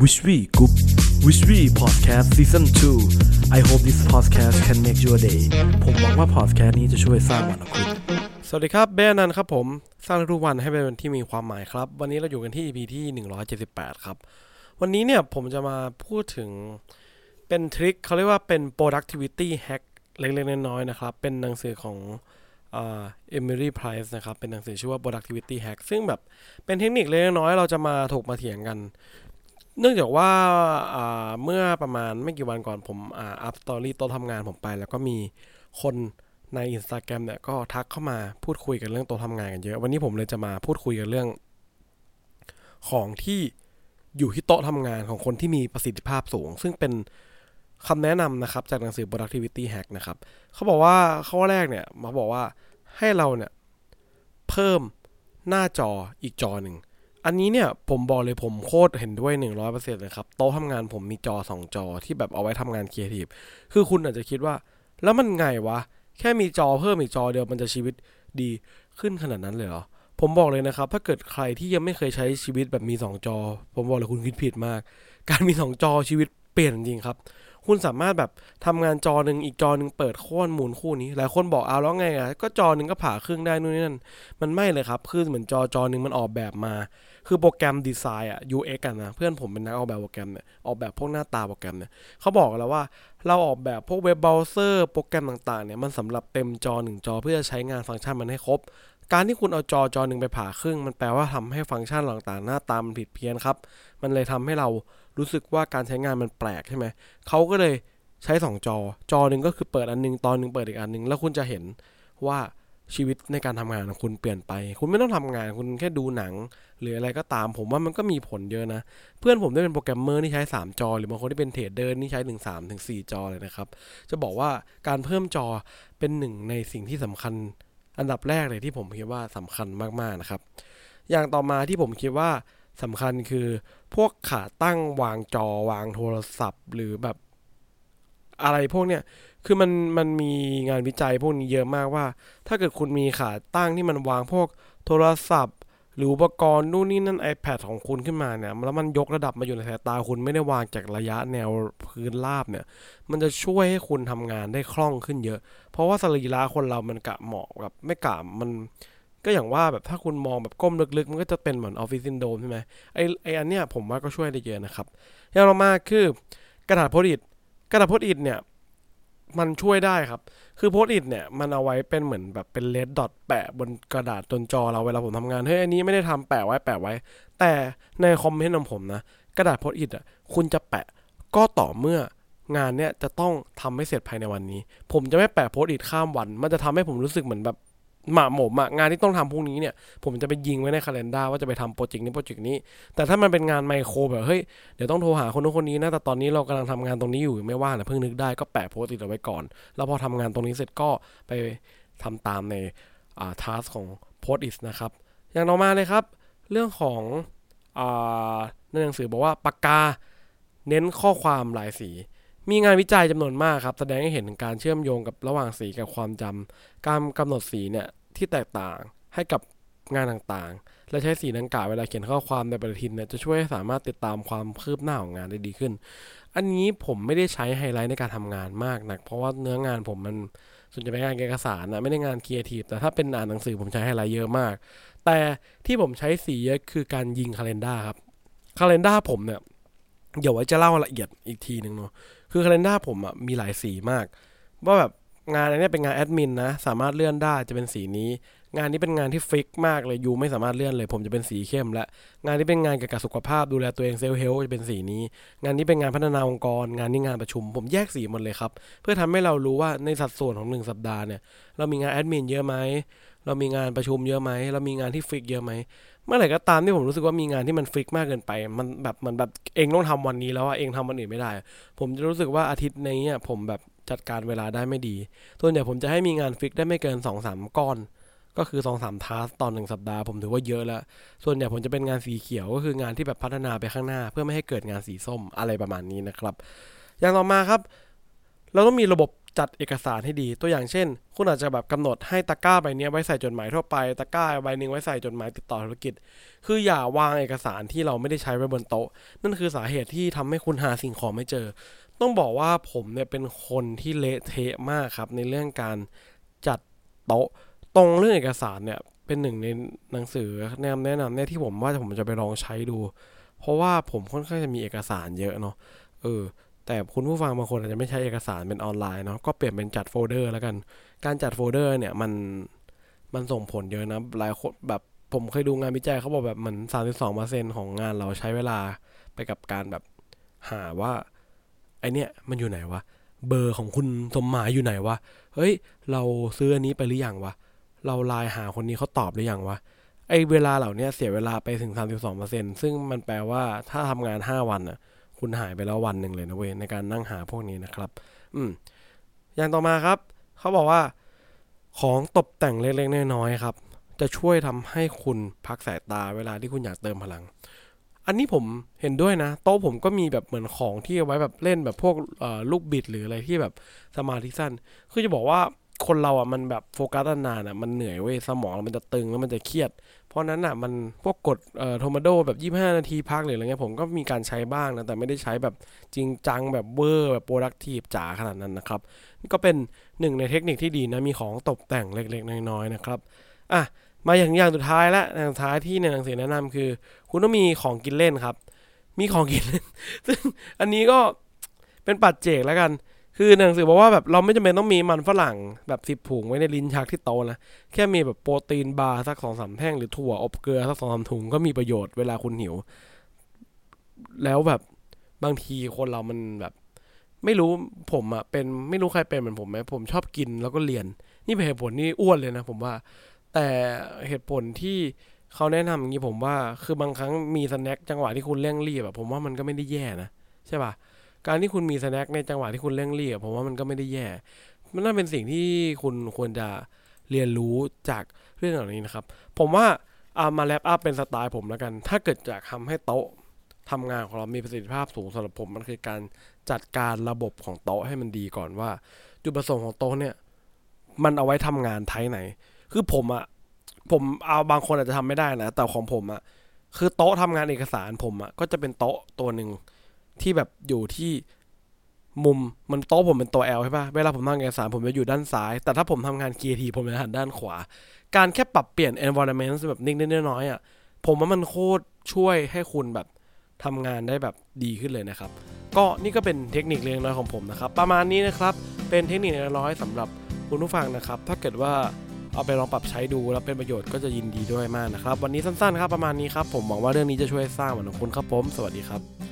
Wish We Group Wish We Podcast Season 2 I hope this podcast can make your day ผมหวังว่า podcast นี้จะช่วยสร้างวันของคุณ สวัสดีครับเบนนันครับผม สร้างทุกวันให้เป็นวันที่มีความหมายครับ วันนี้เราอยู่กันที่ EP ที่ 178 ครับ วันนี้เนี่ยผมจะมาพูดถึงเป็นทริคเขาเรียกว่าเป็น productivity hack เล็กๆน้อยๆนะครับ เป็นหนังสือของเอมิลี่ไพรส์นะครับ เป็นหนังสือชื่อว่า productivity hack ซึ่งแบบเป็นเทคนิคเล็กๆน้อยเราจะมาถกมาเถียงกัน เนื่องจากว่าเมื่อประมาณไม่กี่วันก่อนผมอ,อัพสตอรี่โต๊ะทำงานผมไป แล้วก็มีคนใน Instagram เนี่ยก็ทักเข้ามาพูดคุยกันเรื่องโต๊ะทำงานกันเยอะ วันนี้ผมเลยจะมาพูดคุยกันเรื่อง ของที่อยู่ที่โต๊ะทำงานของคนที่มีประสิทธิภาพสูง ซึ่งเป็นคำแนะนำนะครับ จากหนังสือ productivity hack นะครับเขาบอกว่าข้อแรกเนี่ยมาบอกว่าให้เราเนี่ยเพิ่มหน้าจออีกจอหนึ่ง อันนี้เนี่ยผมบอกเลยผมโคตรเห็นด้วยหนึ่งร้อยเปอร์เซ็นต์เลยครับ โต๊ะทำงานผมมีจอสองจอที่แบบเอาไว้ทำงานครีเอทีฟคือคุณอาจจะคิดว่า แล้วมันไงวะ แค่มีจอเพิ่มอีกจอเดียวมันจะชีวิตดีขึ้นขนาดนั้นเลยเหรอ ผมบอกเลยนะครับ ถ้าเกิดใครที่ยังไม่เคยใช้ชีวิตแบบมีสองจอ ผมบอกเลยคุณคิดผิดมาก การมีสองจอชีวิตเปลี่ยนจริงครับคุณสามารถแบบทำงานจอหนึ่งอีกจอหนึ่งเปิดโค่นหมุนคู่นี้หลายคนบอกเอาแล้วไงอะก็จอหนึ่งก็ผ่าครึ่งได้นู่นนี่นั่นมันไม่เลยครับคือเหมือนจอจอหนึ่งมันออกแบบมา คือโปรแกรมดีไซน์อะ UX กันนะ เพื่อนผมเป็นนักออกแบบโปรแกรมเนี่ย ออกแบบพวกหน้าตาโปรแกรมเนี่ยเขาบอกแล้วว่าเราออกแบบพวกเว็บเบราว์เซอร์โปรแกรมต่างๆเนี่ย มันสำหรับเต็มจอหนึ่งจอเพื่อใช้งานฟังก์ชันมันให้ครบ การที่คุณเอาจอจอหนึ่งไปผ่าครึ่ง มันแปลว่าทำให้ฟังก์ชันต่างๆ หน้าตามันผิดเพี้ยนครับ มันเลยทำให้เรารู้สึกว่าการใช้งานมันแปลกใช่ไหมเขาก็เลยใช้สองจอ จอหนึ่งก็คือเปิดอันหนึงตอนหนึ่งเปิดอีกอันหนึงแล้วคุณจะเห็นว่า ชีวิตในการทำงานของคุณเปลี่ยนไป คุณไม่ต้องทำงานคุณแค่ดูหนัง หรืออะไรก็ตามผมว่ามันก็มีผลเยอะนะ เพื่อนผมได้เป็นโปรแกรมเมอร์ที่ใช้ 3 จอ หรือบางคนที่เป็นเทรดเดอร์นี่ใช้ถึง3ถึง4จอเลยนะครับ จะบอกว่าการเพิ่มจอเป็นหนึ่งในสิ่งที่สำคัญ อันดับแรกเลยที่ผมคิดว่าสำคัญมากๆนะครับ อย่างต่อมาที่ผมคิดว่าสำคัญคือพวกขาตั้งวางจอวางโทรศัพท์ หรือแบบ อะไรพวกเนี้ยคือมันมันมีงานวิจัยพวกนี้เยอะมากว่า ถ้าเกิดคุณมีขาตั้งที่มันวางพวกโทรศัพท์ หรืออุปกรณ์นู่นนี่นั่น iPad ของคุณขึ้นมาเนี่ยแล้วมันยกระดับมาอยู่ในสายตาคุณไม่ได้วางจากระยะแนวพื้นราบเนี่ย มันจะช่วยให้คุณทำงานได้คล่องขึ้นเยอะ เพราะว่าสรีระคนเรามันกะเหมาะกับไม่กะมันก็อย่างว่าแบบถ้าคุณมองแบบก้มลึกๆ มันก็จะเป็นเหมือน office syndrome ใช่ไหมไอไออันเนี้ยผมว่าก็ช่วยได้เยอะนะครับอย่างต่อมาคือกระดาษ Post-it กระดาษ Post-it เนี่ยมันช่วยได้ครับ คือ Post-it เนี่ยมันเอาไว้เป็นเหมือนแบบเป็น red dot แปะบนกระดาษบนจอเราเวลาผมทำงานเฮ้ยอันนี้ไม่ได้ทำแปะไว้แปะไว้ แต่ในคอมเมนต์ของผมนะกระดาษ Post-it อะคุณจะแปะก็ต่อเมื่องานเนี่ยจะต้องทำให้เสร็จภายในวันนี้ ผมจะไม่แปะโพสต์อิทข้ามวัน มันจะทำให้ผมรู้สึกเหมือนแบบ หมาหมมอะงานที่ต้องทำพรุ่งนี้เนี่ย ผมจะไปยิงไว้ในคัล endar ว่าจะไปทำโปรเจกต์นี้โปรเจกต์นี้ แต่ถ้ามันเป็นงานไมโครแบบเฮ้ยเดี๋ยวต้องโทรหาคนนู้นคนนี้นะแต่ตอนนี้เรากำลังทำงานตรงนี้อยู่ไม่ว่างแต่เพิ่งนึกได้ก็แปะโพสต์ติดเอาไว้ก่อน แล้วพอทำงานตรงนี้เสร็จก็ไปทำตามในอ่าทัสของโพสต์อิสนะครับ อย่างต่อมาเลยครับ เรื่องของอ่าในหนังสือบอกว่าปากกาเน้นข้อความหลายสี มีงานวิจัยจำนวนมากครับ แสดงให้เห็นถึงการเชื่อมโยงกับระหว่างสีกับความจำการกำหนดสีเนี่ยที่แตกต่างให้กับงานต่างๆ และใช้สีดังกล่าวเวลาเขียนข้อความในปฏิทินเนี่ยจะช่วยให้สามารถติดตามความคืบหน้าของงานได้ดีขึ้น อันนี้ผมไม่ได้ใช้ไฮไลท์ในการทำงานมากนัก เพราะว่าเนื้องานผมมันส่วนใหญ่เป็นงานเอกสารนะไม่ได้งานครีเอทีฟแต่ถ้าเป็นอ่านหนังสือผมใช้ไฮไลท์เยอะมาก แต่ที่ผมใช้สีเยอะคือการยิงคาล endar ครับคาล endar ผมเนี่ย เดี๋ยวไว้จะเล่าละเอียดอีกทีหนึ่งเนาะคือคาล endar ผมอะมีหลายสีมาก ว่าแบบงานอันเนี้ยเป็นงานแอดมินนะ สามารถเลื่อนได้จะเป็นสีนี้ งานนี้เป็นงานที่ฟิกมากเลยยูไม่สามารถเลื่อนเลย ผมจะเป็นสีเข้มและงานที่เป็นงานเกี่ยวกับสุขภาพดูแลตัวเองเซลล์เฮลจะเป็นสีนี้ งานนี้เป็นงานพัฒนาองค์กร งานนี้งานประชุม ผมแยกสีหมดเลยครับ เพื่อทำให้เรารู้ว่าในสัดส่วนของหนึ่งสัปดาห์เนี่ยเรามีงานแอดมินเยอะไหมเรามีงานประชุมเยอะไหมเรามีงานที่ fix เยอะไหมเมื่อไหร่ก็ตามที่ผมรู้สึกว่ามีงานที่มัน fix มากเกินไป มันแบบมันแบบเองต้องทำวันนี้แล้วอะเองทำวันอื่นไม่ได้ ผมจะรู้สึกว่าอาทิตย์นี้ผมแบบจัดการเวลาได้ไม่ดีส่วนใหญ่ผมจะให้มีงาน fix ได้ไม่เกิน2 สามก้อน ก็คือสองสาม task ต่อหนึ่งสัปดาห์ผมถือว่าเยอะแล้ว ส่วนใหญ่ผมจะเป็นงานสีเขียวก็คืองานที่แบบพัฒนาไปข้างหน้า เพื่อไม่ให้เกิดงานสีส้มอะไรประมาณนี้นะครับ อย่างต่อมาครับ เราต้องมีระบบจัดเอกสารให้ดี ตัวอย่างเช่น คุณอาจจะแบบกำหนดให้ตะกร้าใบนี้ไว้ใส่จดหมายทั่วไป ตะกร้าใบหนึ่งไว้ใส่จดหมายติดต่อธุรกิจ คืออย่าวางเอกสารที่เราไม่ได้ใช้ไว้บนโต๊ะ นั่นคือสาเหตุที่ทำให้คุณหาสิ่งของไม่เจอ ต้องบอกว่าผมเนี่ยเป็นคนที่เละเทะมากครับในเรื่องการจัดโต๊ะ ตรงเรื่องเอกสารเนี่ย เป็นหนึ่งในหนังสือแนะนำแนะนำเนี่ยที่ผมว่าผมจะไปลองใช้ดู เพราะว่าผมค่อนข้างจะมีเอกสารเยอะเนาะเออ แต่คุณผู้ฟังบางคนอาจจะไม่ใช้เอกสารเป็นออนไลน์เนาะก็เปลี่ยนเป็นจัดโฟลเดอร์แล้วกัน การจัดโฟลเดอร์เนี่ยมันมันส่งผลเยอะนะหลายคนแบบผมเคยดูงานวิจัยเขาบอกแบบเหมือนสามสิบสองเปอร์เซ็นต์ของงานเราใช้เวลาไปกับการแบบหาว่า ไอ้เนี้ยมันอยู่ไหนวะ เบอร์ของคุณสมหมายอยู่ไหนวะ เฮ้ย เราซื้ออันนี้ไปหรือยังวะ เราไลน์หาคนนี้เขาตอบหรือยังวะไอเวลาเหล่านี้เสียเวลาไปถึง 32%ซึ่งมันแปลว่าถ้าทำงาน 5 วันอะ คุณหายไปแล้ววันหนึ่งเลยนะเว้ยในการนั่งหาพวกนี้นะครับ อืม อย่างต่อมาครับ เขาบอกว่า ของตกแต่งเล็กๆน้อยๆครับ จะช่วยทำให้คุณพักสายตาเวลาที่คุณอยากเติมพลัง อันนี้ผมเห็นด้วยนะ โต๊ะผมก็มีแบบเหมือนของที่เอาไว้แบบเล่นแบบพวกลูกบิดหรืออะไรที่แบบสมาธิสั้น คือจะบอกว่า คนเราอะมันแบบโฟกัสนานอะมันเหนื่อยเว้ยสมองมันจะตึงแล้วมันจะเครียด เพราะนั้นอะมันพวกกดเอ่อโทมาโดแบบ 25 นาทีพักหรืออะไรเงี้ยผมก็มีการใช้บ้างนะ แต่ไม่ได้ใช้แบบจริงจังแบบเวอร์แบบโปรดักทีฟจ๋าขนาดนั้นนะครับนี่ก็เป็นหนึ่งในเทคนิคที่ดีนะมีของตกแต่งเล็กๆน้อยๆนะครับอะมาอย่างอย่างสุดท้ายละอย่างสุดท้ายที่ในหนังสือแนะนำคือ คุณต้องมีของกินเล่นครับ มีของกินเล่นซึ่งอันนี้ก็เป็นปัจเจกแล้วกัน คือหนังสือบอกว่าแบบเราไม่จำเป็นต้องมีมันฝรั่งแบบสิบถุงไว้ในลิ้นชักที่โต๊ะนะ แค่มีแบบ protein bar สักสองสามแท่งหรือถั่วอบเกลือสักสองสามถุงก็มีประโยชน์เวลาคุณหิว แล้วแบบบางทีคนเรามันแบบ ไม่รู้ผมอะเป็นไม่รู้ใครเป็นเหมือนผมไหมผมชอบกินแล้วก็เรียน นี่เป็นเหตุผลที่อ้วนเลยนะผมว่า แต่เหตุผลที่เขาแนะนำอย่างนี้ผมว่า คือบางครั้งมี snack จังหวะที่คุณเร่งรีบแบบผมว่ามันก็ไม่ได้แย่นะใช่ปะ การที่คุณมีสแน็คในจังหวะที่คุณเร่งรีบผมว่ามันก็ไม่ได้แย่ มันน่าเป็นสิ่งที่คุณควรจะเรียนรู้จากเรื่องเหล่านี้นะครับ ผมว่าอามาแลปอัพเป็นสไตล์ผมแล้วกัน ถ้าเกิดอยากทำให้โต๊ะทำงานของเรามีประสิทธิภาพสูงสำหรับผมมันคือการจัดการระบบของโต๊ะให้มันดีก่อนว่า จุดประสงค์ของโต๊ะเนี่ย มันเอาไว้ทำงานไทยไหน คือผมอะผมเอาบางคนอาจจะทำไม่ได้นะแต่ของผมอะคือโต๊ะทำงานเอกสารผมอะก็จะเป็นโต๊ะตัวหนึ่ง ที่แบบอยู่ที่มุมมันโต๊ะผมเป็นตัว L ใช่ปะเวลาผมทำงานสารผมจะอยู่ด้านซ้าย แต่ถ้าผมทำงาน KT ผมจะหันด้านขวา การแค่ปรับเปลี่ยน environment แบบนิดๆน้อยๆอะผมว่ามันโคตรช่วยให้คุณแบบทำงานได้แบบดีขึ้นเลยนะครับ ก็นี่ก็เป็นเทคนิคเล็กน้อยของผมนะครับ ประมาณนี้นะครับเป็นเทคนิคเล็กน้อยสำหรับคุณผู้ฟังนะครับ ถ้าเกิดว่าเอาไปลองปรับใช้ดูแล้วเป็นประโยชน์ก็จะยินดีด้วยมากนะครับ วันนี้สั้นๆครับประมาณนี้ครับผมหวังว่าเรื่องนี้จะช่วยสร้างเหมือนของคุณครับผม สวัสดีครับ